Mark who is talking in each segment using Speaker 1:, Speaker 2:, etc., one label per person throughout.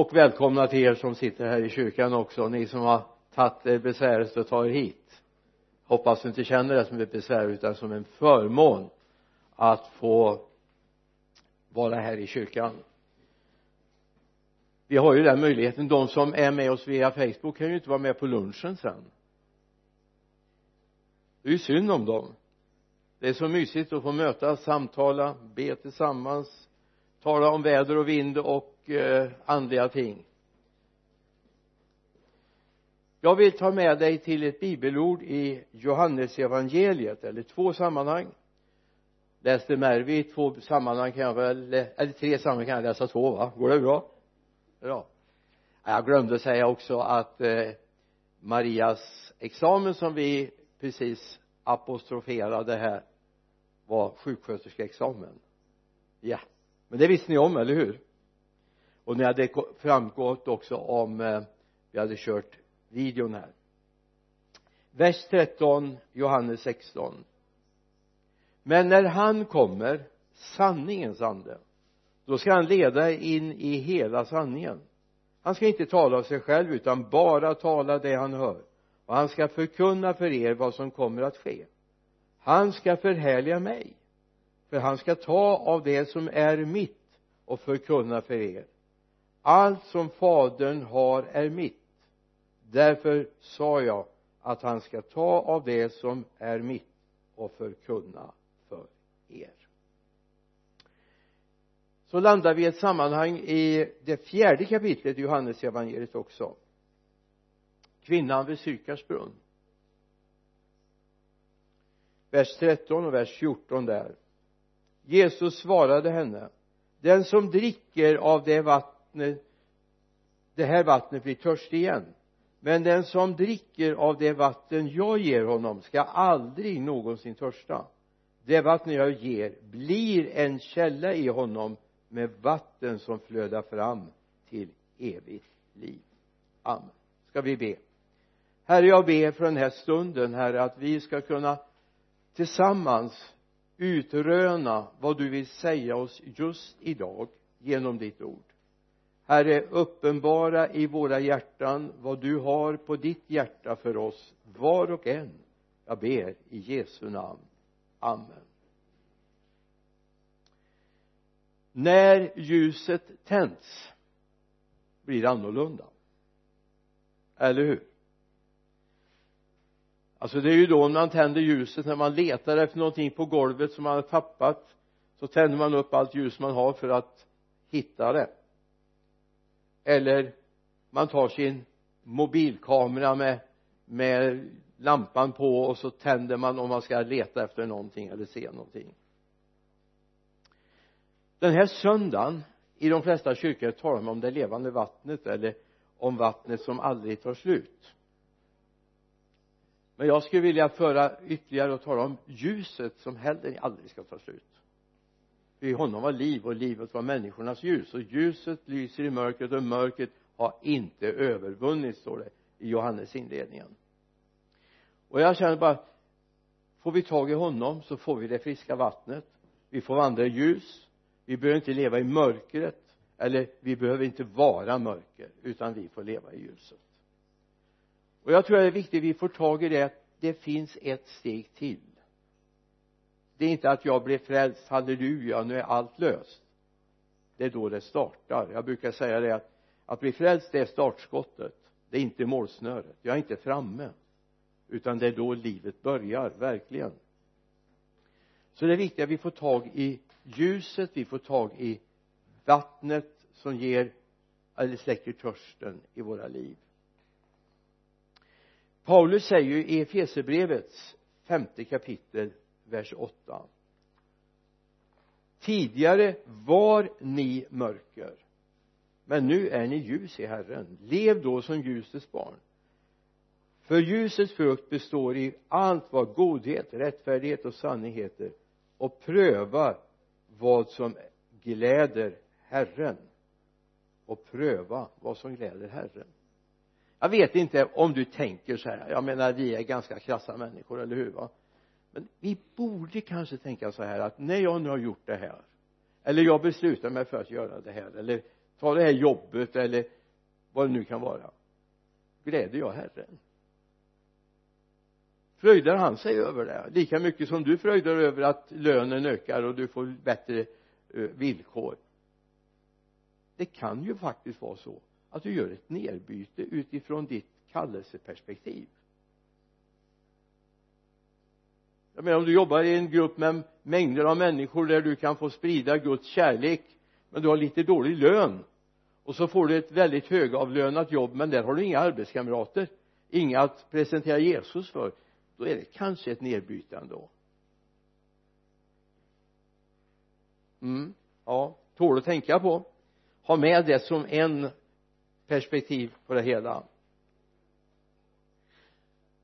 Speaker 1: och välkomna till er som sitter här i kyrkan också ni som har tagit er besväret att ta er hit. Hoppas du inte känner det som ett besvär utan som en förmån att få vara här i kyrkan. Vi har ju den möjligheten. De som är med oss via facebook kan ju inte vara med på lunchen sen. Det är ju synd om dem. Det är så mysigt att få mötas, samtala, be tillsammans tala om väder och vind och eh, andliga ting. Jag vill ta med dig till ett bibelord i Johannesevangeliet eller två sammanhang. Läste Mervi i två sammanhang kan jag väl eller tre sammanhang kan jag läsa två va? Går det bra? Bra. Jag glömde säga också att eh, Marias examen som vi precis apostroferade här var sjuksköterskeexamen. Ja men det visste ni om eller hur? Och det hade framgått också om eh, vi hade kört videon här. Vers 13 Johannes 16 men när han kommer sanningens ande då ska han leda in i hela sanningen. Han ska inte tala av sig själv utan bara tala det han hör. Och han ska förkunna för er vad som kommer att ske. Han ska förhärliga mig för han ska ta av det som är mitt och förkunna för er allt som fadern har är mitt. Därför sa jag att han ska ta av det som är mitt och förkunna för er. Så landar vi i ett sammanhang i det fjärde kapitlet i Johannes evangeliet också. Kvinnan vid Sykars brunn. Vers 13 och vers 14 där. Jesus svarade henne den som dricker av det vatten vattnet det här vattnet blir törstig igen. Men den som dricker av det vatten jag ger honom ska aldrig någonsin törsta. Det vatten jag ger blir en källa i honom med vatten som flödar fram till evigt liv. Amen. Ska vi be? Herre jag ber för den här stunden herre att vi ska kunna tillsammans utröna vad du vill säga oss just idag genom ditt ord herre uppenbara i våra hjärtan vad du har på ditt hjärta för oss var och en. Jag ber i Jesu namn. Amen. När ljuset tänds blir det annorlunda. Eller hur? Alltså det är ju då man tänder ljuset när man letar efter någonting på golvet som man har tappat så tänder man upp allt ljus man har för att hitta det eller man tar sin mobilkamera med med lampan på och så tänder man om man ska leta efter någonting eller se någonting. Den här söndagen i de flesta kyrkor talar man om det levande vattnet eller om vattnet som aldrig tar slut. Men jag skulle vilja föra ytterligare och tala om ljuset som heller aldrig ska ta slut i honom var liv och livet var människornas ljus. Och ljuset lyser i mörkret och mörkret har inte övervunnits står det i Johannes inledningen. Och jag känner bara får vi tag i honom så får vi det friska vattnet. Vi får vandra i ljus. Vi behöver inte leva i mörkret. Eller vi behöver inte vara mörker utan vi får leva i ljuset. Och jag tror det är viktigt att vi får tag i det att det finns ett steg till det är inte att jag blev frälst halleluja nu är allt löst. Det är då det startar. Jag brukar säga det att att bli frälst det är startskottet. Det är inte målsnöret. Jag är inte framme. Utan det är då livet börjar verkligen. Så det är viktigt att vi får tag i ljuset vi får tag i vattnet som ger eller släcker törsten i våra liv. Paulus säger ju i Efesierbrevets femte kapitel vers 8 tidigare var ni mörker men nu är ni ljus i Herren. Lev då som ljusets barn. För ljusets frukt består i allt vad godhet, rättfärdighet och sanning heter och pröva vad som gläder Herren. Och pröva vad som gläder Herren. Jag vet inte om du tänker så här jag menar vi är ganska krassa människor eller hur va? Men vi borde kanske tänka så här att när jag nu har gjort det här eller jag beslutar mig för att göra det här eller ta det här jobbet eller vad det nu kan vara gläder jag Herren. Fröjdar han sig över det lika mycket som du fröjdar över att lönen ökar och du får bättre eh, villkor. Det kan ju faktiskt vara så att du gör ett nerbyte utifrån ditt kallelseperspektiv. Jag menar om du jobbar i en grupp med mängder av människor där du kan få sprida Guds kärlek men du har lite dålig lön och så får du ett väldigt högavlönat jobb men där har du inga arbetskamrater inga att presentera Jesus för då är det kanske ett nedbyte ändå. Mm, ja tål att tänka på. Ha med det som en perspektiv på det hela.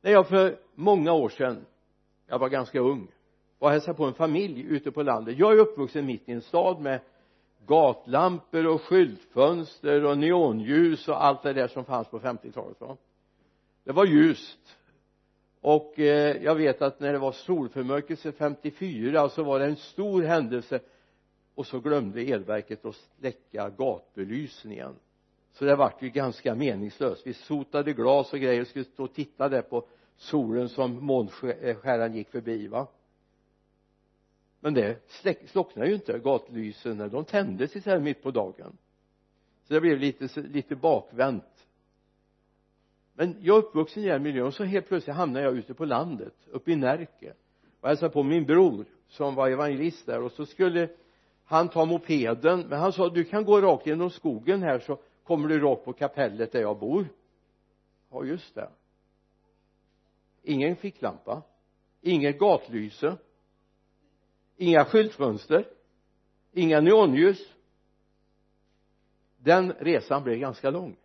Speaker 1: När jag för många år sedan jag var ganska ung. Och hälsade på en familj ute på landet. Jag är uppvuxen mitt i en stad med gatlampor och skyltfönster och neonljus och allt det där som fanns på 50-talet va. Det var ljust. Och eh, jag vet att när det var solförmörkelse 54 så var det en stor händelse. Och så glömde elverket att släcka gatbelysningen så det vart ju ganska meningslöst. Vi sotade glas och grejer och skulle stå och titta där på solen som månskäran gick förbi va? Men det slocknade ju inte gatlysen de tändes istället mitt på dagen. Så det blev lite, lite bakvänt. Men jag är uppvuxen i den miljön och så helt plötsligt hamnade jag ute på landet uppe i Närke och hälsade på min bror som var evangelist där och så skulle han ta mopeden men han sa du kan gå rakt genom skogen här så kommer du rakt på kapellet där jag bor. Ja just det ingen ficklampa. Inget gatlyse. Inga skyltfönster. Inga neonljus. Den resan blev ganska lång.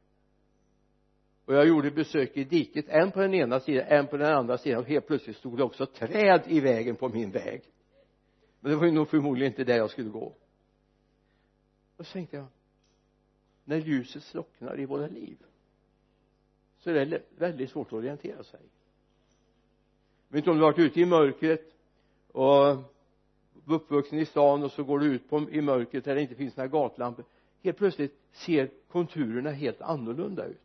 Speaker 1: Och jag gjorde besök i diket en på den ena sidan en på den andra sidan och helt plötsligt stod det också träd i vägen på min väg. Men det var ju nog förmodligen inte där jag skulle gå. Och så tänkte jag när ljuset slocknar i våra liv så är det väldigt svårt att orientera sig vet inte om du har varit ute i mörkret och uppvuxen i stan och så går du ut på, i mörkret där det inte finns några gatlampor helt plötsligt ser konturerna helt annorlunda ut.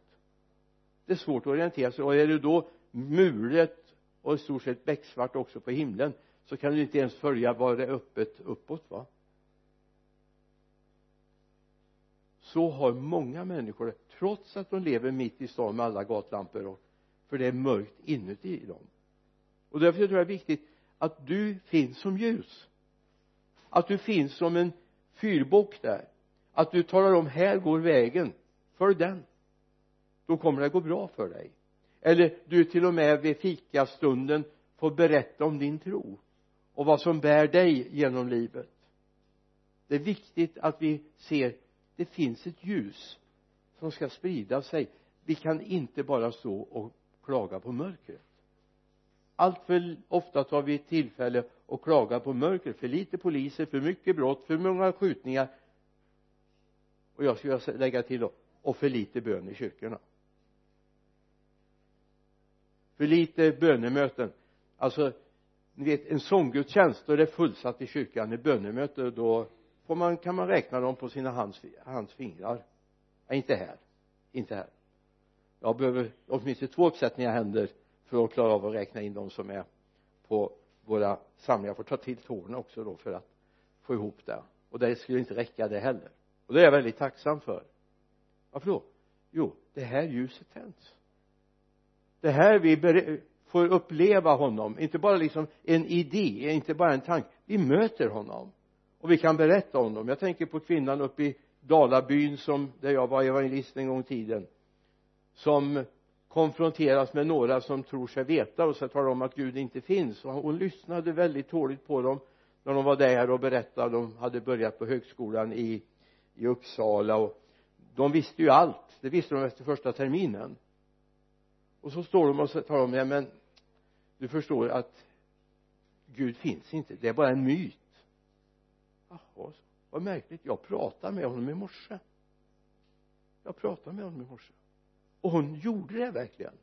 Speaker 1: Det är svårt att orientera sig. Och är det då mulet och i stort sett becksvart också på himlen så kan du inte ens följa var det är öppet uppåt va? Så har många människor det trots att de lever mitt i stan med alla gatlampor och för det är mörkt inuti dem och därför tror jag det är viktigt att du finns som ljus. Att du finns som en fyrbock där. Att du talar om här går vägen. Följ den. Då kommer det gå bra för dig. Eller du till och med vid fikastunden får berätta om din tro och vad som bär dig genom livet. Det är viktigt att vi ser det finns ett ljus som ska sprida sig. Vi kan inte bara stå och klaga på mörkret allt för ofta tar vi tillfälle och klagar på mörker. För lite poliser, för mycket brott, för många skjutningar. Och jag skulle lägga till då och för lite bön i kyrkorna. För lite bönemöten. Alltså ni vet en sånggudstjänst då är det fullsatt i kyrkan. I bönemöte då får man, kan man räkna dem på sina hands, hands fingrar. Nej inte här. Inte här. Jag behöver åtminstone två uppsättningar händer för att klara av att räkna in de som är på våra samlingar. Jag får ta till tårna också då för att få ihop det. Och det skulle inte räcka det heller. Och det är jag väldigt tacksam för. Varför då? Jo det här ljuset tänds. Det här vi får uppleva honom. Inte bara liksom en idé inte bara en tanke. Vi möter honom. Och vi kan berätta om dem. Jag tänker på kvinnan uppe i Dalabyn som där jag var evangelist en gång i tiden som konfronteras med några som tror sig veta och så talar om att Gud inte finns. Och hon lyssnade väldigt tåligt på dem när de var där och berättade de hade börjat på högskolan i i Uppsala. Och de visste ju allt. Det visste de efter första terminen. Och så står de och så talar om ja men du förstår att Gud finns inte. Det är bara en myt. Jaha vad märkligt. Jag pratade med honom i morse. Jag pratade med honom i morse och hon gjorde det verkligen.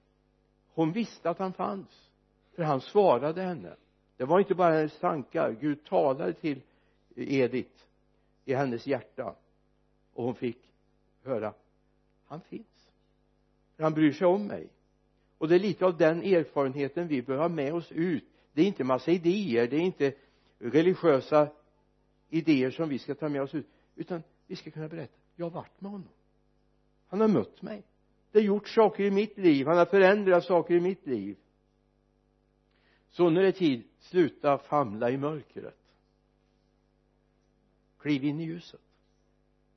Speaker 1: Hon visste att han fanns. För han svarade henne. Det var inte bara hennes tankar. Gud talade till Edith i hennes hjärta. Och hon fick höra han finns. Han bryr sig om mig. Och det är lite av den erfarenheten vi bör ha med oss ut. Det är inte massa idéer. Det är inte religiösa idéer som vi ska ta med oss ut. Utan vi ska kunna berätta. Jag har varit med honom. Han har mött mig det har gjort saker i mitt liv. Han har förändrat saker i mitt liv. Så nu är det tid sluta famla i mörkret. Kliv in i ljuset.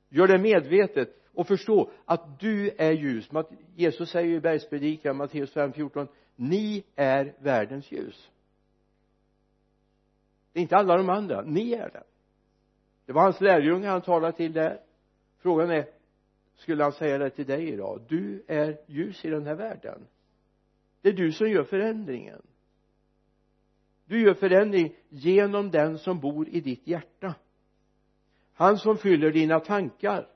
Speaker 1: Gör det medvetet och förstå att du är ljus. Jesus säger i bergspredikan Matteus 5.14 ni är världens ljus. Det är inte alla de andra, ni är det. Det var hans lärjungar han talade till där. Frågan är skulle han säga det till dig idag? Du är ljus i den här världen. Det är du som gör förändringen. Du gör förändring genom den som bor i ditt hjärta. Han som fyller dina tankar.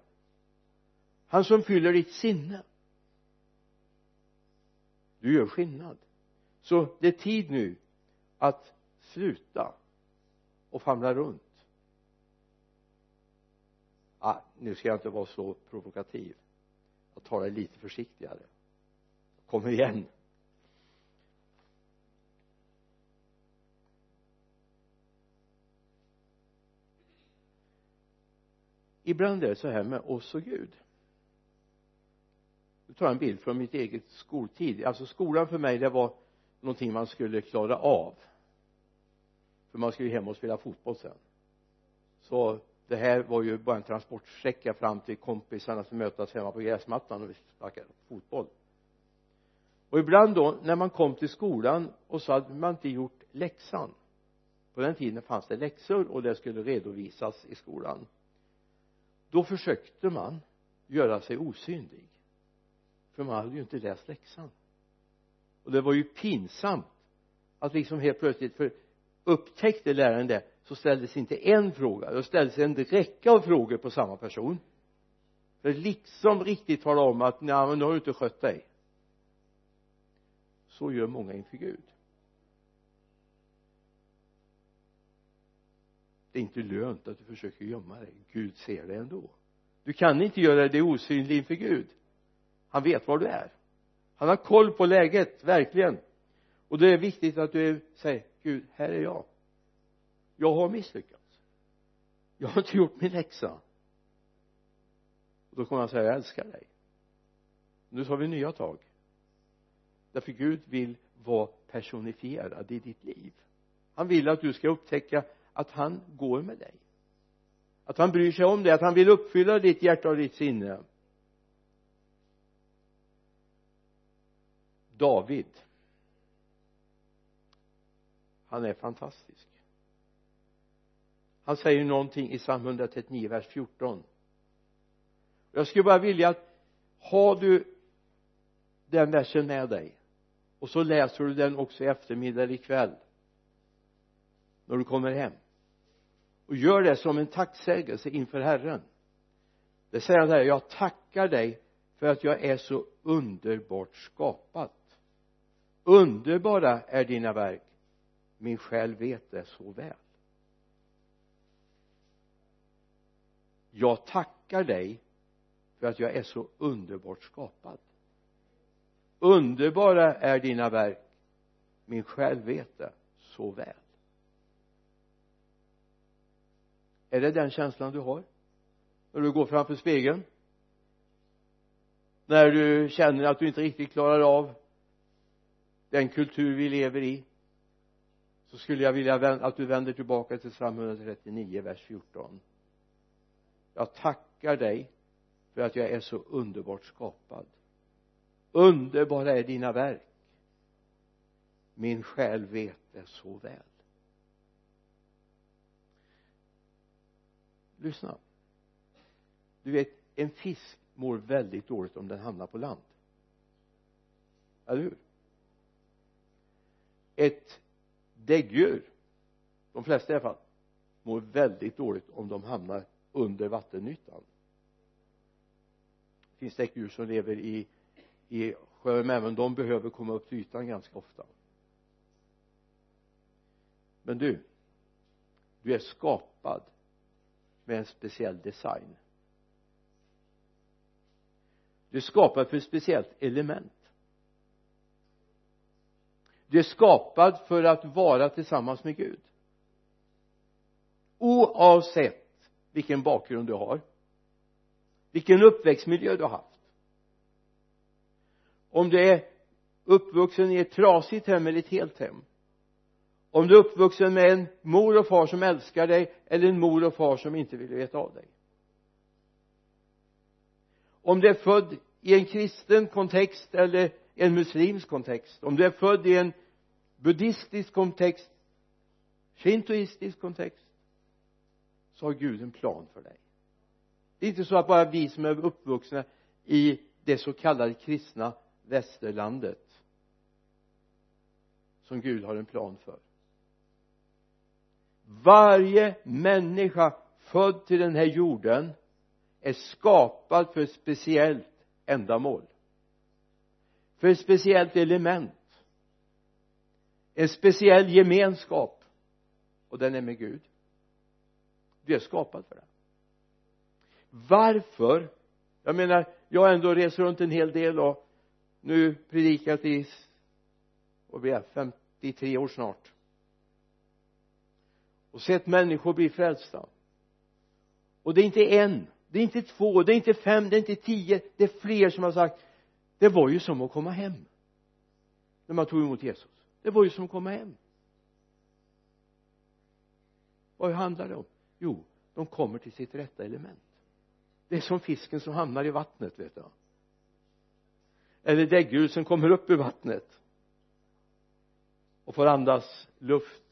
Speaker 1: Han som fyller ditt sinne. Du gör skillnad. Så det är tid nu att sluta och famla runt ah, nu ska jag inte vara så provokativ. Jag talar lite försiktigare. Kom igen. Ibland är det så här med oss och Gud. Nu tar jag en bild från mitt eget skoltid. Alltså skolan för mig det var någonting man skulle klara av. För man skulle ju hem och spela fotboll sen. Så det här var ju bara en transportsträcka fram till kompisarna som möttes hemma på gräsmattan och vi sparkade fotboll. Och ibland då när man kom till skolan och så hade man inte gjort läxan. På den tiden fanns det läxor och det skulle redovisas i skolan. Då försökte man göra sig osynlig för man hade ju inte läst läxan. Och det var ju pinsamt att liksom helt plötsligt för upptäckte läraren det så ställdes inte en fråga då ställdes en räcka av frågor på samma person. För att liksom riktigt tala om att nej men nu har du inte skött dig. Så gör många inför Gud. Det är inte lönt att du försöker gömma dig. Gud ser det ändå. Du kan inte göra dig osynlig inför Gud. Han vet var du är. Han har koll på läget verkligen. Och det är viktigt att du säger Gud här är jag jag har misslyckats. Jag har inte gjort min läxa. Och då kommer han säga jag älskar dig. Nu tar vi nya tag. Därför Gud vill vara personifierad i ditt liv. Han vill att du ska upptäcka att han går med dig. Att han bryr sig om dig att han vill uppfylla ditt hjärta och ditt sinne. David. Han är fantastisk han säger någonting i psalm 139 vers 14 jag skulle bara vilja att har du den versen med dig och så läser du den också i eftermiddag eller ikväll när du kommer hem. Och gör det som en tacksägelse inför Herren. Det säger han här jag tackar dig för att jag är så underbart skapad. Underbara är dina verk. Min själ vet det så väl. Jag tackar dig för att jag är så underbart skapad. Underbara är dina verk. Min själ vet det så väl. Är det den känslan du har? När du går framför spegeln? När du känner att du inte riktigt klarar av den kultur vi lever i? Så skulle jag vilja att du vänder tillbaka till psalm 139 vers 14 jag tackar dig för att jag är så underbart skapad. Underbara är dina verk. Min själ vet det så väl. Lyssna. Du vet en fisk mår väldigt dåligt om den hamnar på land. Eller hur? Ett däggdjur de flesta i alla fall mår väldigt dåligt om de hamnar under vattenytan. Det däggdjur som lever i i sjön även de behöver komma upp till ytan ganska ofta. Men du du är skapad med en speciell design. Du är skapad för ett speciellt element. Du är skapad för att vara tillsammans med Gud. Oavsett vilken bakgrund du har. Vilken uppväxtmiljö du har haft. Om du är uppvuxen i ett trasigt hem eller ett helt hem. Om du är uppvuxen med en mor och far som älskar dig eller en mor och far som inte vill veta av dig. Om du är född i en kristen kontext eller en muslimsk kontext. Om du är född i en buddhistisk kontext shintoistisk kontext så har Gud en plan för dig. Det är inte så att bara vi som är uppvuxna i det så kallade kristna västerlandet som Gud har en plan för. Varje människa född till den här jorden är skapad för ett speciellt ändamål. För ett speciellt element. En speciell gemenskap. Och den är med Gud du är skapad för det varför? Jag menar jag har ändå rest runt en hel del och nu predikat i och vi är 53 år snart. Och sett människor bli frälsta. Och det är inte en det är inte två det är inte fem det är inte tio det är fler som har sagt det var ju som att komma hem. När man tog emot Jesus. Det var ju som att komma hem. Vad handlar det om? Jo de kommer till sitt rätta element. Det är som fisken som hamnar i vattnet vet du. Eller däggdjur som kommer upp ur vattnet och får andas luft.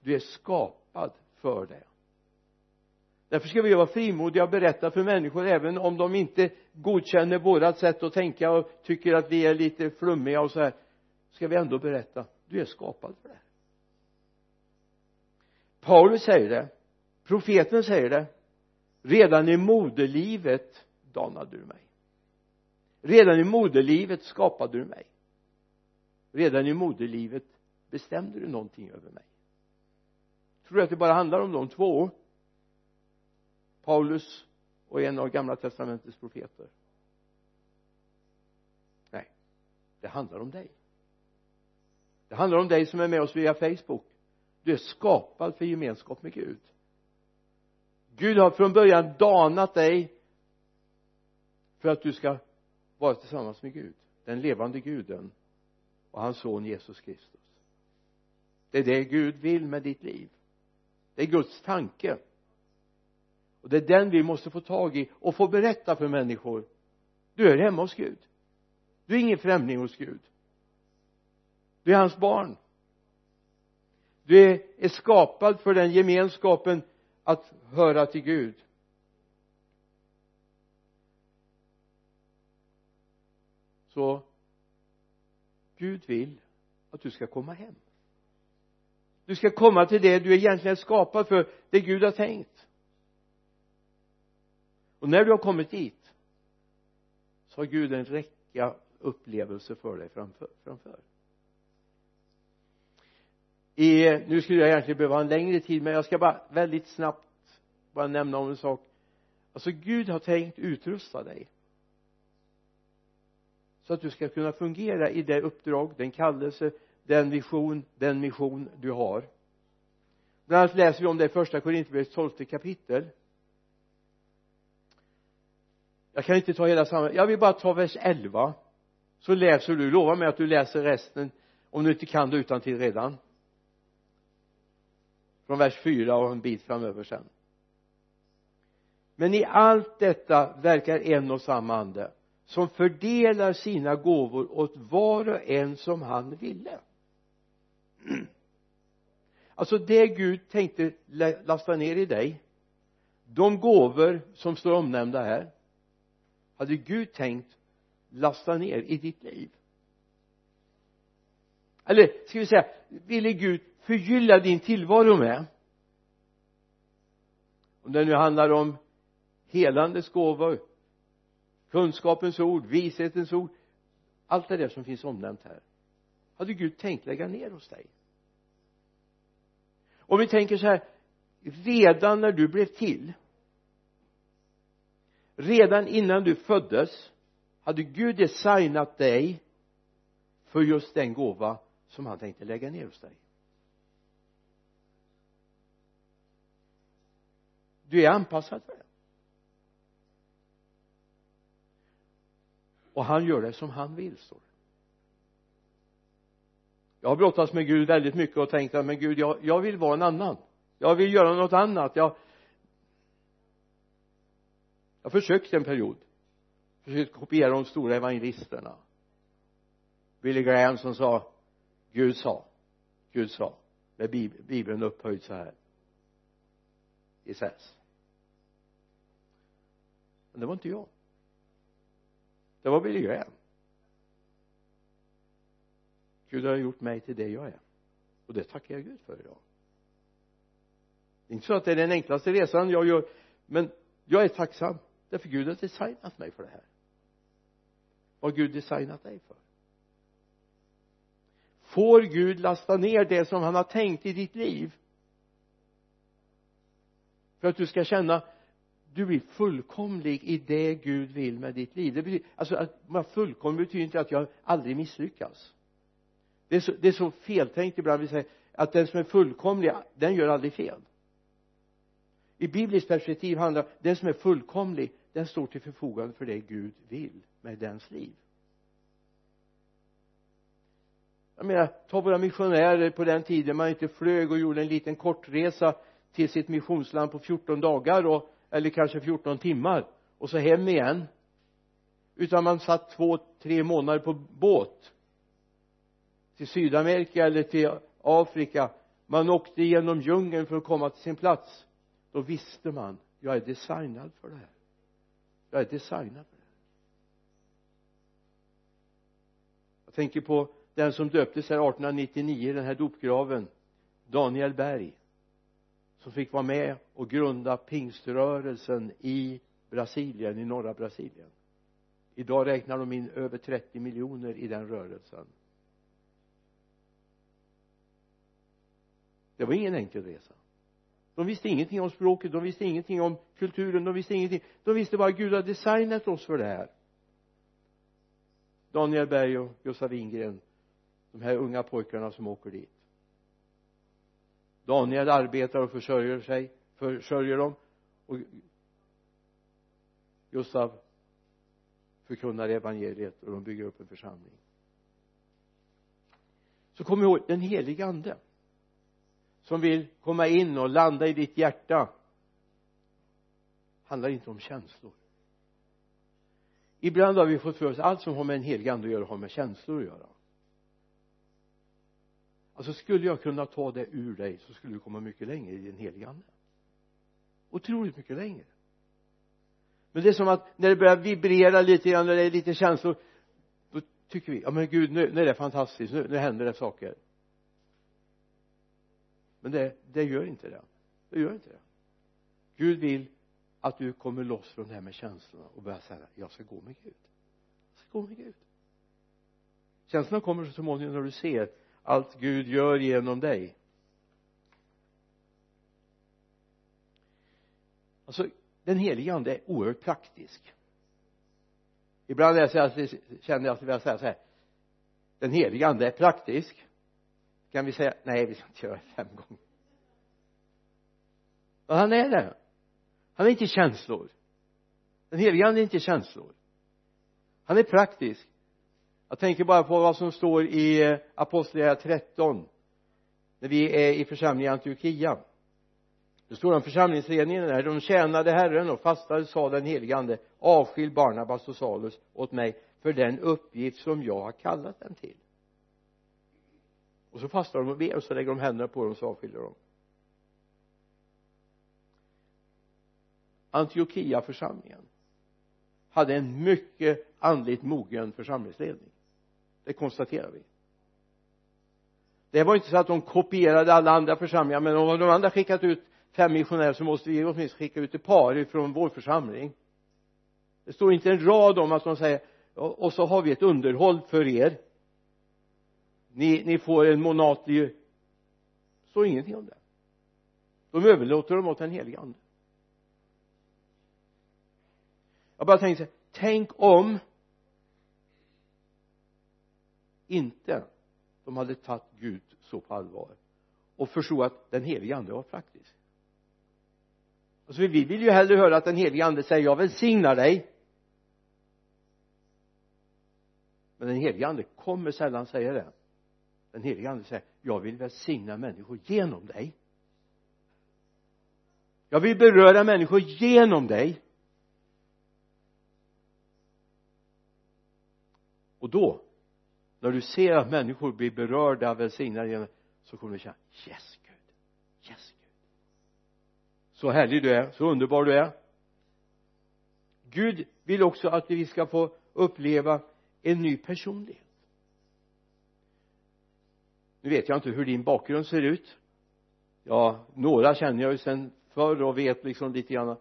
Speaker 1: Du är skapad för det. Därför ska vi vara frimodiga och berätta för människor även om de inte godkänner vårat sätt att tänka och tycker att vi är lite flummiga och så här. Ska vi ändå berätta du är skapad för det. Paulus säger det profeten säger det. Redan i moderlivet danade du mig. Redan i moderlivet skapade du mig. Redan i moderlivet bestämde du någonting över mig. Tror du att det bara handlar om de två? Paulus och en av gamla testamentets profeter. Nej det handlar om dig. Det handlar om dig som är med oss via Facebook du är skapad för gemenskap med Gud. Gud har från början danat dig för att du ska vara tillsammans med Gud den levande guden och hans son Jesus Kristus. Det är det Gud vill med ditt liv. Det är Guds tanke. Och det är den vi måste få tag i och få berätta för människor. Du är hemma hos Gud. Du är ingen främling hos Gud. Du är hans barn du är skapad för den gemenskapen att höra till Gud. Så Gud vill att du ska komma hem. Du ska komma till det du egentligen är skapad för det Gud har tänkt. Och när du har kommit dit så har Gud en räcka upplevelser för dig framför, framför i, nu skulle jag egentligen behöva en längre tid men jag ska bara väldigt snabbt bara nämna om en sak. Alltså Gud har tänkt utrusta dig. Så att du ska kunna fungera i det uppdrag, den kallelse, den vision, den mission du har. Bland annat läser vi om det i första Korinthierbrevets tolfte kapitel. Jag kan inte ta hela samma jag vill bara ta vers 11 så läser du, lova mig att du läser resten om du inte kan det utan till redan från vers 4 och en bit framöver sen. Men i allt detta verkar en och samma ande som fördelar sina gåvor åt var och en som han ville. Alltså det Gud tänkte lasta ner i dig de gåvor som står omnämnda här hade Gud tänkt lasta ner i ditt liv. Eller ska vi säga ville Gud förgylla din tillvaro med. Om det nu handlar om helandets gåvor kunskapens ord, vishetens ord allt det där som finns omnämnt här hade Gud tänkt lägga ner hos dig. Om vi tänker så här redan när du blev till redan innan du föddes hade Gud designat dig för just den gåva som han tänkte lägga ner hos dig. Du är anpassad för det. Och han gör det som han vill står det. Jag har brottats med Gud väldigt mycket och tänkt att men Gud jag, jag vill vara en annan. Jag vill göra något annat. Jag jag försökte en period. Försökte kopiera de stora evangelisterna. Billy Graham som sa Gud sa Gud sa. Med bibeln upphöjd så här. I SES men det var inte jag. Det var Billy Graham Gud har gjort mig till det jag är. Och det tackar jag Gud för idag. Det är inte så att det är den enklaste resan jag gör men jag är tacksam därför Gud har designat mig för det här. Vad har Gud designat dig för? Får Gud lasta ner det som han har tänkt i ditt liv? För att du ska känna du blir fullkomlig i det Gud vill med ditt liv. Det betyder, alltså att vara fullkomlig betyder inte att jag aldrig misslyckas. Det är så, det är så feltänkt ibland. Vi säger att den som är fullkomlig den gör aldrig fel. I bibliskt perspektiv handlar den som är fullkomlig den står till förfogande för det Gud vill med dens liv. Jag menar ta våra missionärer på den tiden. Man inte flög och gjorde en liten kortresa till sitt missionsland på 14 dagar och eller kanske 14 timmar. Och så hem igen. Utan man satt två, tre månader på båt. Till Sydamerika eller till Afrika. Man åkte genom djungeln för att komma till sin plats. Då visste man jag är designad för det här. Jag är designad för det här. Jag tänker på den som döptes här 1899 i den här dopgraven. Daniel Berg som fick vara med och grunda pingströrelsen i Brasilien, i norra Brasilien. Idag räknar de in över 30 miljoner i den rörelsen. Det var ingen enkel resa. De visste ingenting om språket, de visste ingenting om kulturen, de visste ingenting. De visste bara att Gud har designat oss för det här. Daniel Berg och Gustav Wingren de här unga pojkarna som åker dit. Daniel arbetar och försörjer sig försörjer dem. Och Gustav förkunnar evangeliet och de bygger upp en församling. Så kom ihåg den helige ande som vill komma in och landa i ditt hjärta handlar inte om känslor. Ibland har vi fått för oss allt som har med en helig ande att göra har med känslor att göra alltså skulle jag kunna ta det ur dig så skulle du komma mycket längre i din heliga ande. Otroligt mycket längre. Men det är som att när det börjar vibrera lite grann när det är lite känslor då tycker vi ja men gud nu, nu är det fantastiskt nu, nu händer det saker. Men det, det gör inte det. Det gör inte det. Gud vill att du kommer loss från det här med känslorna och börjar säga jag ska gå med Gud. Jag ska gå med Gud. Känslorna kommer så småningom när du ser allt Gud gör genom dig. Alltså den helige ande är oerhört praktisk. Ibland jag säger, känner jag att jag vill säga så här den helige ande är praktisk. Kan vi säga nej vi ska inte göra det fem gånger. Men han är det. Han är inte känslor. Den helige ande är inte känslor. Han är praktisk jag tänker bara på vad som står i eh, apostlagärningarna 13 när vi är i församlingen i Antiochia. Det står om församlingsledningen där. De tjänade Herren och fastade sa den helige ande. Avskilj Barnabas och Salus åt mig för den uppgift som jag har kallat dem till. Och så fastar de och ber och så lägger de händerna på dem och så avskiljer de Antiochia församlingen hade en mycket andligt mogen församlingsledning det konstaterar vi. Det var inte så att de kopierade alla andra församlingar men om de andra skickat ut fem missionärer så måste vi åtminstone skicka ut ett par ifrån vår församling. Det står inte en rad om att de säger och så har vi ett underhåll för er. Ni, ni får en månatlig det står ingenting om det. De överlåter dem åt den helige ande. Jag bara tänkte tänk om inte de hade tagit Gud så på allvar och förstod att den helige ande var praktisk. Alltså vi vill ju hellre höra att den helige ande säger jag välsignar dig. Men den helige ande kommer sällan säga det. Den helige ande säger jag vill välsigna människor genom dig. Jag vill beröra människor genom dig. Och då när du ser att människor blir berörda välsignade genom så kommer du känna yes Gud. Yes Gud. Så härlig du är så underbar du är. Gud vill också att vi ska få uppleva en ny personlighet. Nu vet jag inte hur din bakgrund ser ut. Ja några känner jag ju sedan förr och vet liksom lite grann.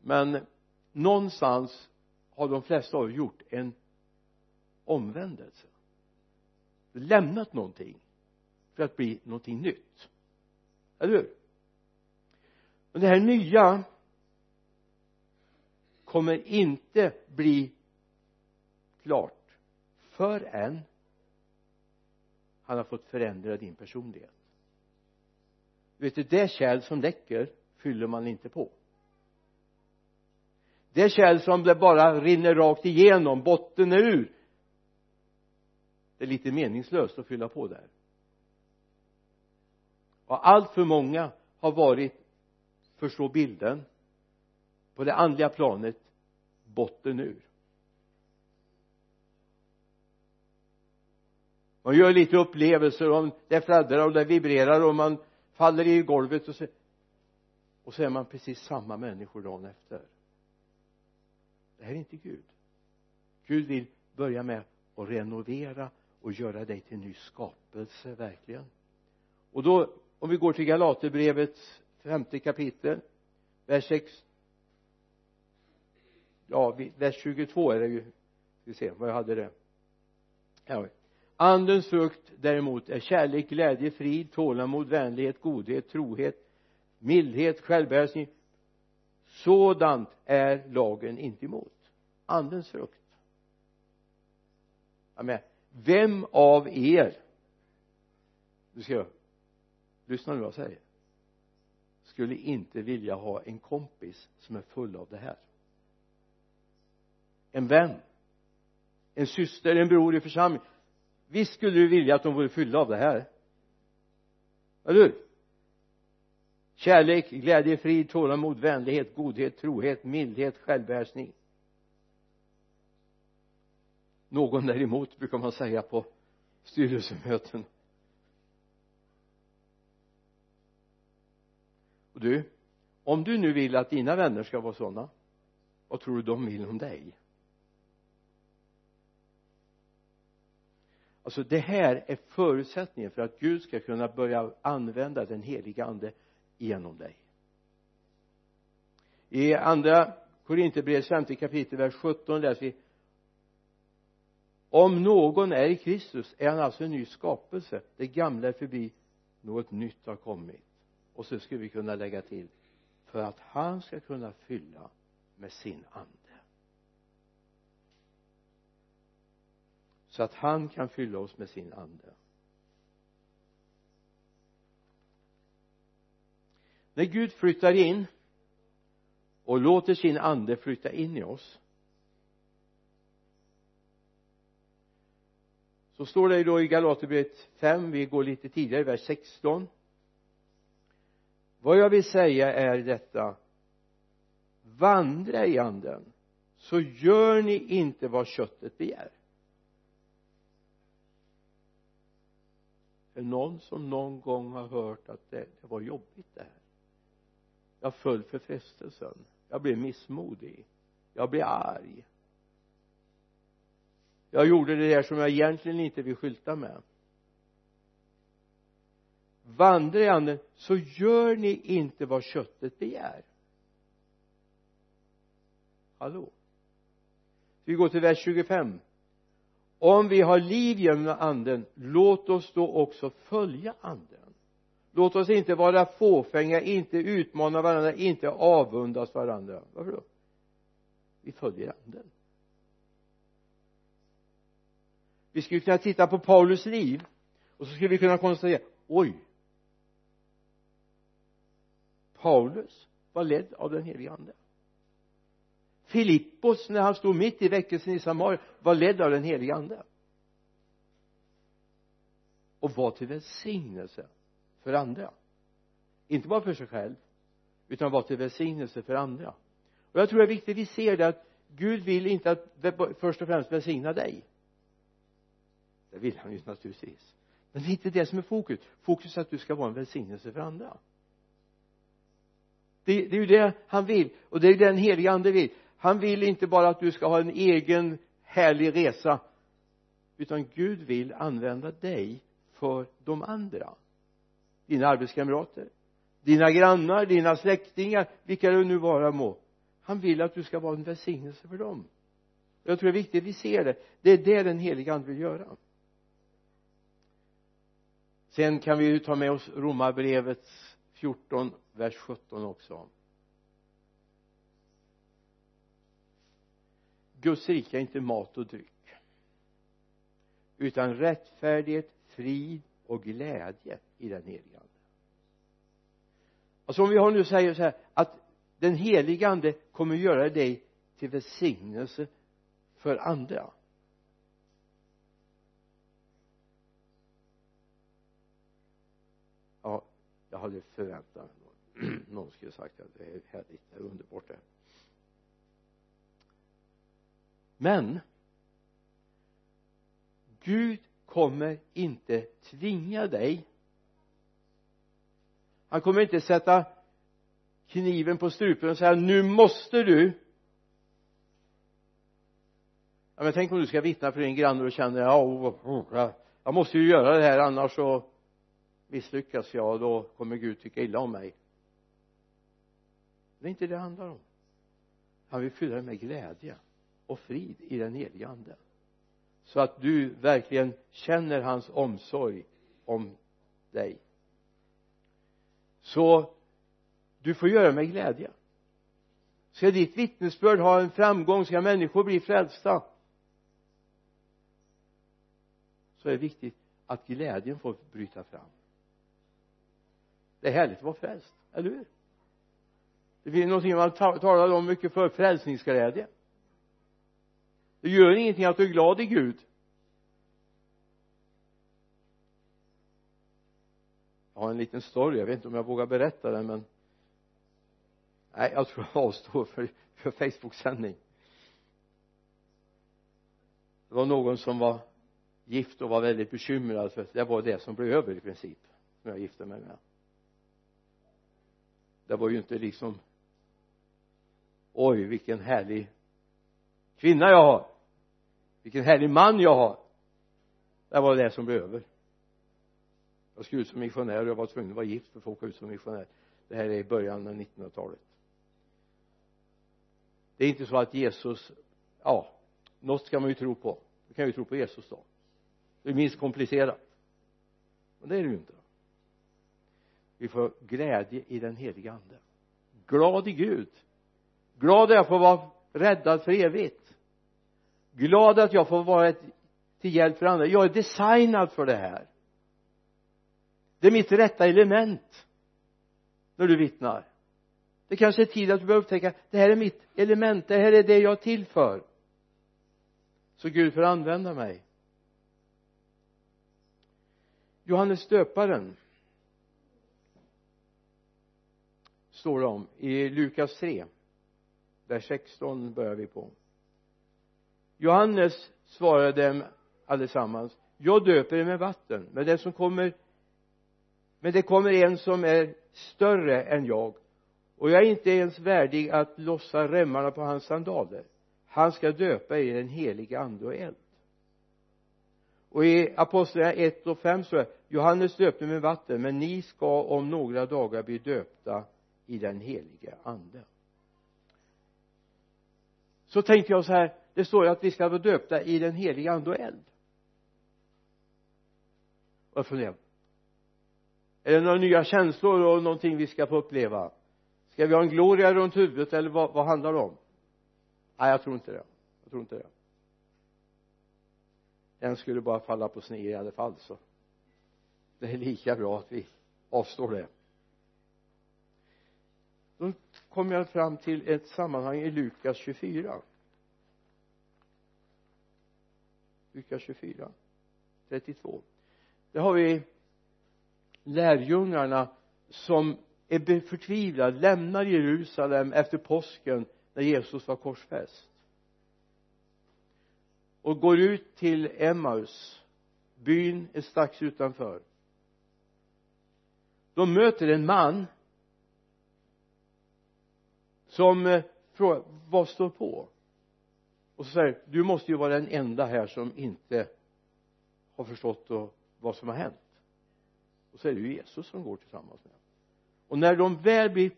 Speaker 1: Men någonstans har de flesta av er gjort en omvändelse lämnat någonting för att bli någonting nytt. Eller hur? Men det här nya kommer inte bli klart förrän han har fått förändra din personlighet. Vet du det kärl som läcker fyller man inte på. Det kärl som det bara rinner rakt igenom botten är ur det är lite meningslöst att fylla på där. Och allt för många har varit förstå bilden på det andliga planet botten ur. Man gör lite upplevelser om det fladdrar och det vibrerar och man faller i golvet och så och så är man precis samma människor dagen efter. Det här är inte Gud. Gud vill börja med att renovera och göra dig till en ny skapelse verkligen. Och då om vi går till Galaterbrevets femte kapitel vers 6 ja vers 22 är det ju. Ska vi se vad jag hade det här andens frukt däremot är kärlek, glädje, frid, tålamod, vänlighet, godhet, trohet mildhet, självbehärskning. Sådant är lagen inte emot. Andens frukt. Amen vem av er nu ska jag lyssna nu vad jag säger skulle inte vilja ha en kompis som är full av det här? En vän? En syster, en bror i församlingen? Visst skulle du vilja att de vore fyllda av det här? Eller hur? Kärlek, glädje, frid, tålamod, vänlighet, godhet, trohet, mildhet, självbehärskning någon däremot brukar man säga på styrelsemöten. Och du om du nu vill att dina vänner ska vara sådana vad tror du de vill om dig? Alltså det här är förutsättningen för att Gud ska kunna börja använda den heliga ande genom dig. I andra Korinthierbrevets femte kapitel vers 17 läser vi om någon är i Kristus är han alltså en ny skapelse. Det gamla är förbi något nytt har kommit. Och så skulle vi kunna lägga till för att han ska kunna fylla med sin ande. Så att han kan fylla oss med sin ande. När Gud flyttar in och låter sin ande flytta in i oss så står det då i Galaterbrevet 5 vi går lite tidigare vers 16 vad jag vill säga är detta. Vandra i anden så gör ni inte vad köttet begär. Är det någon som någon gång har hört att det, det var jobbigt det här. Jag föll för frestelsen. Jag blev missmodig. Jag blev arg jag gjorde det där som jag egentligen inte vill skylta med. Vandra i anden så gör ni inte vad köttet begär. Hallå? Vi går till vers 25 om vi har liv genom anden låt oss då också följa anden. Låt oss inte vara fåfänga inte utmana varandra inte avundas varandra. Varför då? Vi följer anden. Vi skulle kunna titta på Paulus liv och så skulle vi kunna konstatera oj. Paulus var ledd av den helige ande. Filippos när han stod mitt i väckelsen i Samaria var ledd av den helige ande. Och var till välsignelse för andra. Inte bara för sig själv utan var till välsignelse för andra. Och jag tror det är viktigt att vi ser det att Gud vill inte att först och främst välsigna dig det vill han ju naturligtvis. Men det är inte det som är fokus. Fokus är att du ska vara en välsignelse för andra. Det, det är ju det han vill och det är det den helige ande vill. Han vill inte bara att du ska ha en egen härlig resa utan Gud vill använda dig för de andra. Dina arbetskamrater dina grannar, dina släktingar vilka det nu vara må. Han vill att du ska vara en välsignelse för dem. Jag tror det är viktigt att vi ser det. Det är det den heliga ande vill göra sen kan vi ju ta med oss romarbrevets 14 vers 17 också. Guds rike är inte mat och dryck utan rättfärdighet, frid och glädje i den heliga ande. Alltså om vi har nu säger så här att den heliga ande kommer göra dig till välsignelse för andra. Jag hade förväntat mig någon skulle sagt att det är härligt, det är underbart det. Men Gud kommer inte tvinga dig. Han kommer inte sätta kniven på strupen och säga nu måste du. Ja, men tänk om du ska vittna för din granne och känner ja, oh, oh, jag måste ju göra det här annars så misslyckas jag och då kommer Gud tycka illa om mig. Det är inte det det handlar om. Han vill fylla dig med glädje och frid i den heliga ande. Så att du verkligen känner hans omsorg om dig. Så du får göra med glädje. Ska ditt vittnesbörd ha en framgång ska människor bli frälsta så är det viktigt att glädjen får bryta fram det är härligt att vara frälst, eller hur? Det finns någonting man talar om mycket för frälsningsglädje. Det gör ingenting att du är glad i Gud. Jag har en liten story jag vet inte om jag vågar berätta den men nej jag tror jag avstår för, för Facebook-sändning. Det var någon som var gift och var väldigt bekymrad för det var det som blev över i princip när jag gifte mig med det var ju inte liksom oj vilken härlig kvinna jag har. Vilken härlig man jag har. Det var det som blev över. Jag skulle ut som missionär och jag var tvungen att vara gift för att få åka ut som missionär. Det här är i början av 1900-talet det är inte så att Jesus ja något ska man ju tro på. Man kan ju tro på Jesus då. Det är minst komplicerat. Men det är det ju inte vi får glädje i den heliga ande. Glad i Gud. Glad att jag får vara räddad för evigt. Glad att jag får vara ett, till hjälp för andra. Jag är designad för det här. Det är mitt rätta element när du vittnar. Det kanske är tid att du börjar upptäcka det här är mitt element det här är det jag är till för. Så Gud får använda mig. Johannes döparen. Står det om i Lukas 3 där 16 börjar vi på. Johannes svarade dem allesammans jag döper er med vatten men det som kommer men det kommer en som är större än jag och jag är inte ens värdig att lossa remmarna på hans sandaler. Han ska döpa er i den helige ande och eld. Och i apostlarna 1 och 5 så är Johannes döpte med vatten men ni ska om några dagar bli döpta i den helige ande. Så tänkte jag så här det står ju att vi ska vara döpta i den heliga ande och eld. Och jag funderar är det några nya känslor och någonting vi ska få uppleva? Ska vi ha en gloria runt huvudet eller vad, vad handlar det om? Nej jag tror inte det. Jag tror inte det. Den skulle bara falla på sned i alla fall så det är lika bra att vi avstår det då kommer jag fram till ett sammanhang i Lukas 24 Lukas 24 32 där har vi lärjungarna som är förtvivlade lämnar Jerusalem efter påsken när Jesus var korsfäst. Och går ut till Emmaus. Byn är strax utanför. De möter en man som eh, frågar vad står på? Och så säger du måste ju vara den enda här som inte har förstått vad som har hänt. Och så är det ju Jesus som går tillsammans med dem. Och när de väl blir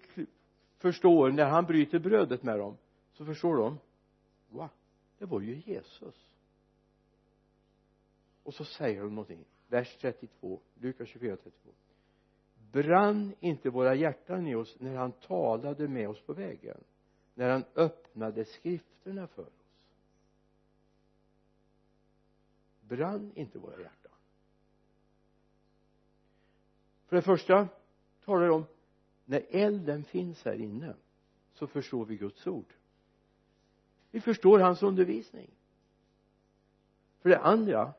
Speaker 1: förstår när han bryter brödet med dem så förstår de va det var ju Jesus. Och så säger de någonting vers 32 Lukas 24 32 brann inte våra hjärtan i oss när han talade med oss på vägen? När han öppnade skrifterna för oss? Brann inte våra hjärtan? För det första talar det om när elden finns här inne så förstår vi Guds ord. Vi förstår hans undervisning. För det andra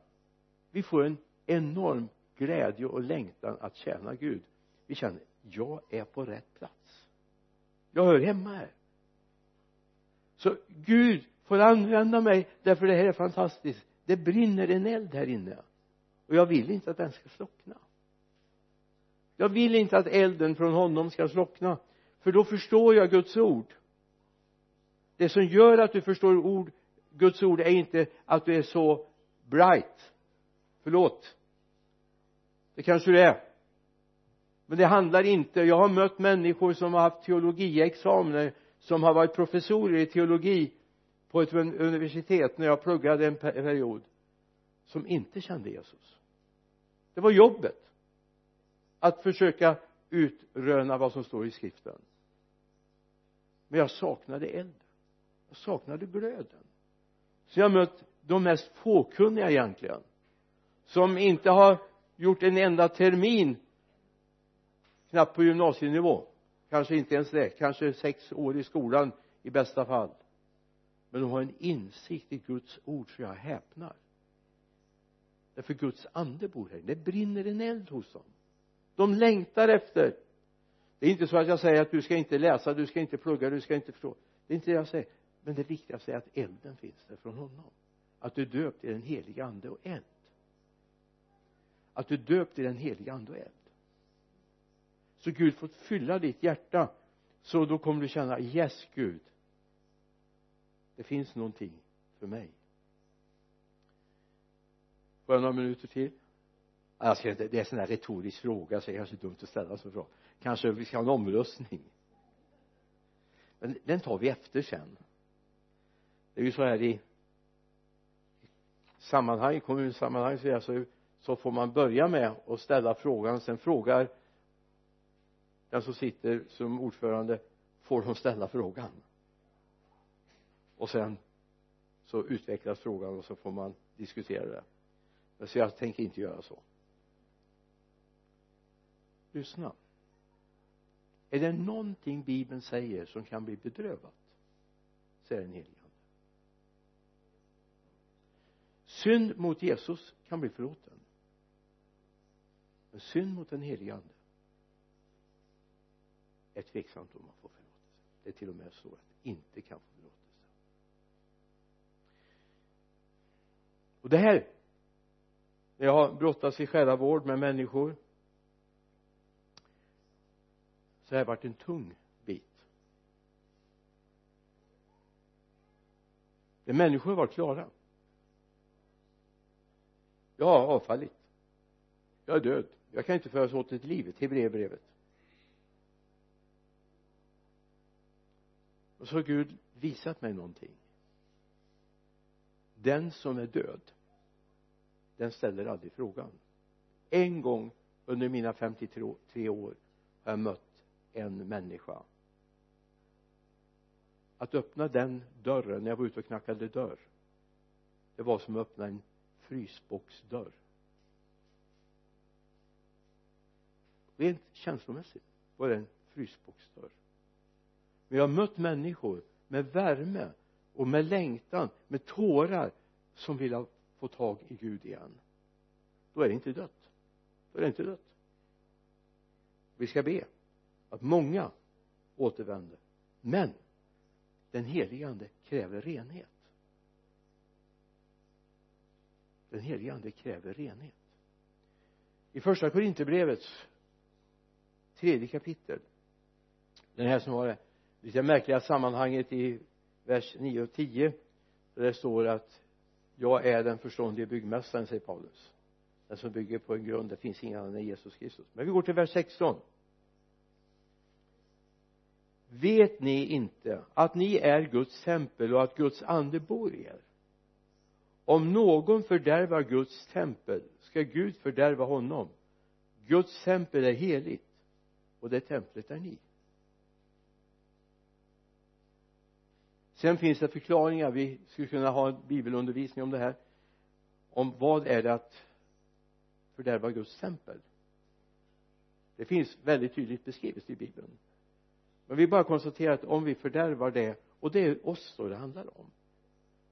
Speaker 1: vi får en enorm glädje och längtan att tjäna Gud vi känner jag är på rätt plats. Jag hör hemma här. Så Gud får använda mig därför det här är fantastiskt. Det brinner en eld här inne. Och jag vill inte att den ska slockna. Jag vill inte att elden från honom ska slockna för då förstår jag Guds ord. Det som gör att du förstår ord Guds ord är inte att du är så bright. Förlåt. Det kanske du är men det handlar inte jag har mött människor som har haft teologiexamen som har varit professorer i teologi på ett universitet när jag pluggade en period som inte kände Jesus. Det var jobbet att försöka utröna vad som står i skriften. Men jag saknade elden jag saknade glöden så jag har mött de mest fåkunniga egentligen som inte har gjort en enda termin knappt på gymnasienivå. Kanske inte ens det. Kanske sex år i skolan i bästa fall. Men de har en insikt i Guds ord så jag häpnar. Därför Guds ande bor här. Det brinner en eld hos dem. De längtar efter. Det är inte så att jag säger att du ska inte läsa, du ska inte plugga, du ska inte förstå. Det är inte det jag säger. Men det viktigaste är att elden finns där från honom. Att du är döpt i den heliga ande och eld. Att du är döpt i den heliga ande och eld så Gud får fylla ditt hjärta så då kommer du känna yes Gud. Det finns någonting för mig. Får jag några minuter till? Jag ska inte, det är en sån här retorisk fråga så det är kanske dumt att ställa så bra. Kanske vi ska ha en omröstning. Men den tar vi efter sen. Det är ju så här i sammanhang, kommunsammanhang så, så får man börja med att ställa frågan. Sen frågar den som sitter som ordförande får hon ställa frågan. Och sen så utvecklas frågan och så får man diskutera det. Men så jag tänker inte göra så. Lyssna. Är det någonting bibeln säger som kan bli bedrövat så är det den helige ande synd mot Jesus kan bli förlåten. Men synd mot den helige ande är tveksamt om man får förlåtelse. Det är till och med så att inte kan få förlåtelse. Och det här när jag har brottats i själavård med människor. Så har det varit en tung bit. Där människor har varit klara. Jag har avfallit. Jag är död. Jag kan inte föras åter till livet Hebreerbrevet. Och så har Gud visat mig någonting. Den som är död den ställer aldrig frågan. En gång under mina 53 år har jag mött en människa. Att öppna den dörren när jag var ute och knackade dörr det var som att öppna en frysboxdörr. Rent känslomässigt var det en frysboxdörr men jag har mött människor med värme och med längtan med tårar som vill få tag i Gud igen. Då är det inte dött. Då är det inte dött. Vi ska be att många återvänder. Men den helige ande kräver renhet. Den helige ande kräver renhet. I första korintierbrevets tredje kapitel den här som har det lite märkliga sammanhanget i vers 9 och 10 där det står att jag är den förståndige byggmästaren säger Paulus. Den som bygger på en grund det finns ingen annan än Jesus Kristus. Men vi går till vers 16 vet ni inte att ni är Guds tempel och att Guds ande bor i er? Om någon fördärvar Guds tempel ska Gud fördärva honom. Guds tempel är heligt och det templet är ni. Sen finns det förklaringar. Vi skulle kunna ha en bibelundervisning om det här. Om vad är det att fördärva Guds tempel? Det finns väldigt tydligt beskrivet i bibeln. Men vi bara konstaterar att om vi fördärvar det och det är oss då det handlar om.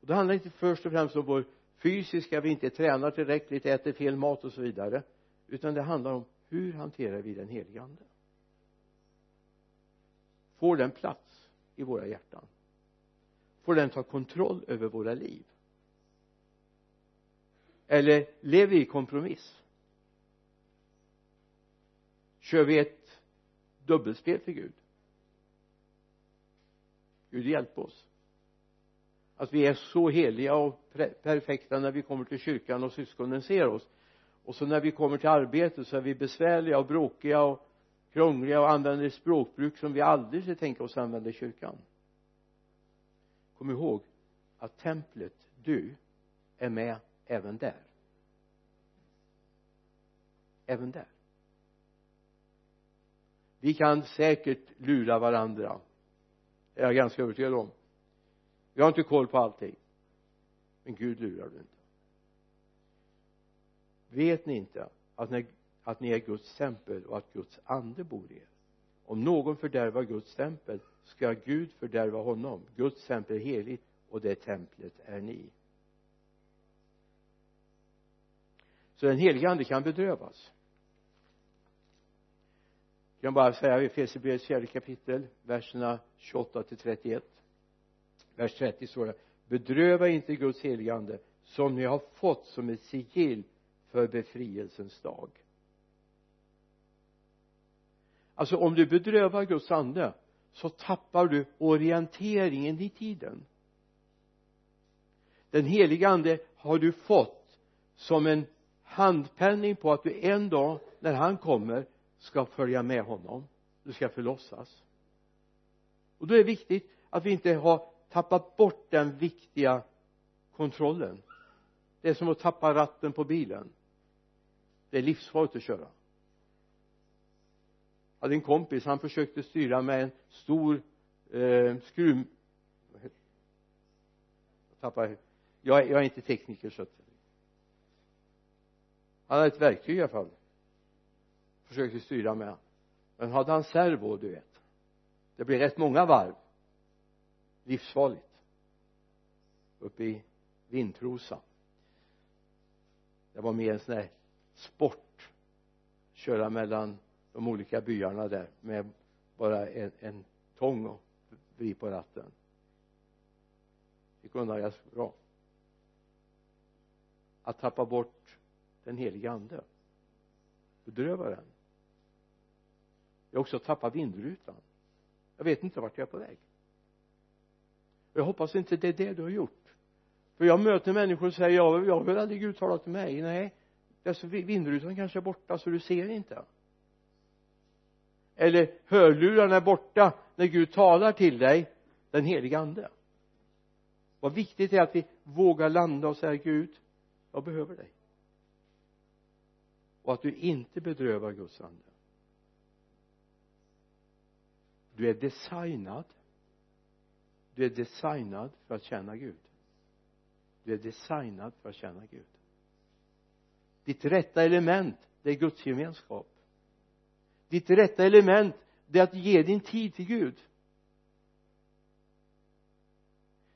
Speaker 1: Och det handlar inte först och främst om vår fysiska vi inte tränar tillräckligt äter fel mat och så vidare utan det handlar om hur hanterar vi den helige ande? Får den plats i våra hjärtan? Får den ta kontroll över våra liv? Eller lever vi i kompromiss? Kör vi ett dubbelspel för Gud? Gud hjälp oss. Att vi är så heliga och perfekta när vi kommer till kyrkan och syskonen ser oss. Och så när vi kommer till arbetet så är vi besvärliga och bråkiga och krångliga och använder ett språkbruk som vi aldrig skulle tänka oss använda i kyrkan kom ihåg att templet du är med även där. Även där. Vi kan säkert lura varandra. Det är jag ganska övertygad om. Vi har inte koll på allting. Men Gud lurar du inte. Vet ni inte att, när, att ni är Guds tempel och att Guds ande bor i er? Om någon fördärvar Guds tempel ska Gud fördärva honom. Guds tempel är heligt och det templet är ni. Så den helige ande kan bedrövas. Jag kan bara säga i Efesierbrevets fjärde kapitel verserna 28 till 31 vers 30 står det bedröva inte Guds helige ande som ni har fått som ett sigill för befrielsens dag alltså om du bedrövar Guds ande så tappar du orienteringen i tiden. Den heliga ande har du fått som en handpenning på att du en dag när han kommer ska följa med honom. Du ska förlossas. Och då är det viktigt att vi inte har tappat bort den viktiga kontrollen. Det är som att tappa ratten på bilen. Det är livsfarligt att köra hade en kompis han försökte styra med en stor eh, skruv jag tappar jag, jag är inte tekniker så att han hade ett verktyg i alla fall. Försökte styra med men hade han servo du vet det blir rätt många varv. Livsfarligt. Uppe i Vintrosa det var mer en sån där sport. Köra mellan de olika byarna där med bara en, en tång och vrid på ratten. Gick undan ganska bra att tappa bort den heliga ande. Bedröva den. Jag också tappa vindrutan. Jag vet inte vart jag är på väg. Jag hoppas inte det är det du har gjort. För jag möter människor och säger jag, jag hör aldrig Gud tala till mig. Nej alltså vindrutan kanske är borta så du ser inte eller hörlurarna är borta när Gud talar till dig den heliga ande. Vad viktigt är att vi vågar landa och säga Gud. Jag behöver dig. Och att du inte bedrövar Guds ande. Du är designad. Du är designad för att tjäna Gud. Du är designad för att tjäna Gud. Ditt rätta element det är Guds gemenskap ditt rätta element det är att ge din tid till Gud.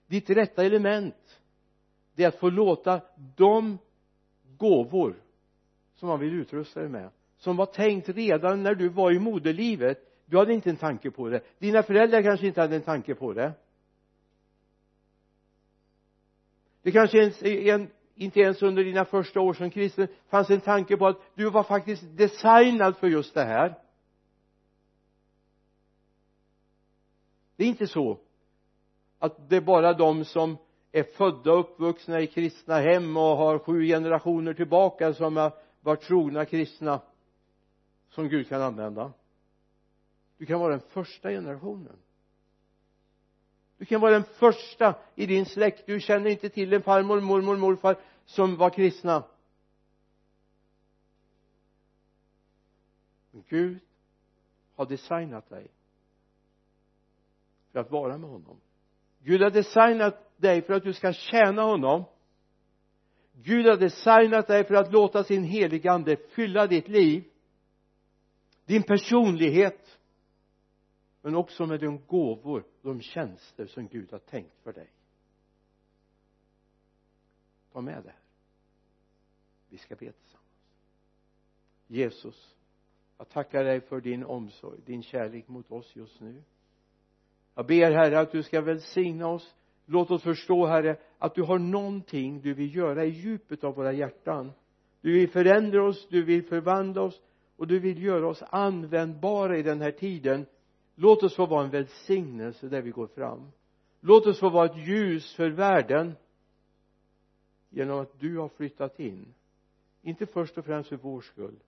Speaker 1: Ditt rätta element det är att få låta de gåvor som han vill utrusta dig med som var tänkt redan när du var i moderlivet du hade inte en tanke på det. Dina föräldrar kanske inte hade en tanke på det. Det kanske ens, en, inte ens under dina första år som kristen fanns en tanke på att du var faktiskt designad för just det här. Det är inte så att det är bara de som är födda och uppvuxna i kristna hem och har sju generationer tillbaka som har varit trogna kristna som Gud kan använda. Du kan vara den första generationen. Du kan vara den första i din släkt. Du känner inte till en farmor, mormor, morfar som var kristna. Men Gud har designat dig för att vara med honom. Gud har designat dig för att du ska tjäna honom. Gud har designat dig för att låta sin heliga ande fylla ditt liv din personlighet men också med de gåvor de tjänster som Gud har tänkt för dig. Ta med det här. Vi ska be tillsammans. Jesus jag tackar dig för din omsorg din kärlek mot oss just nu jag ber herre att du ska välsigna oss. Låt oss förstå herre att du har någonting du vill göra i djupet av våra hjärtan. Du vill förändra oss, du vill förvandla oss och du vill göra oss användbara i den här tiden. Låt oss få vara en välsignelse där vi går fram. Låt oss få vara ett ljus för världen genom att du har flyttat in. Inte först och främst för vår skull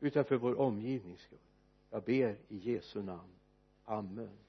Speaker 1: utan för vår omgivnings skull. Jag ber i Jesu namn. Amen.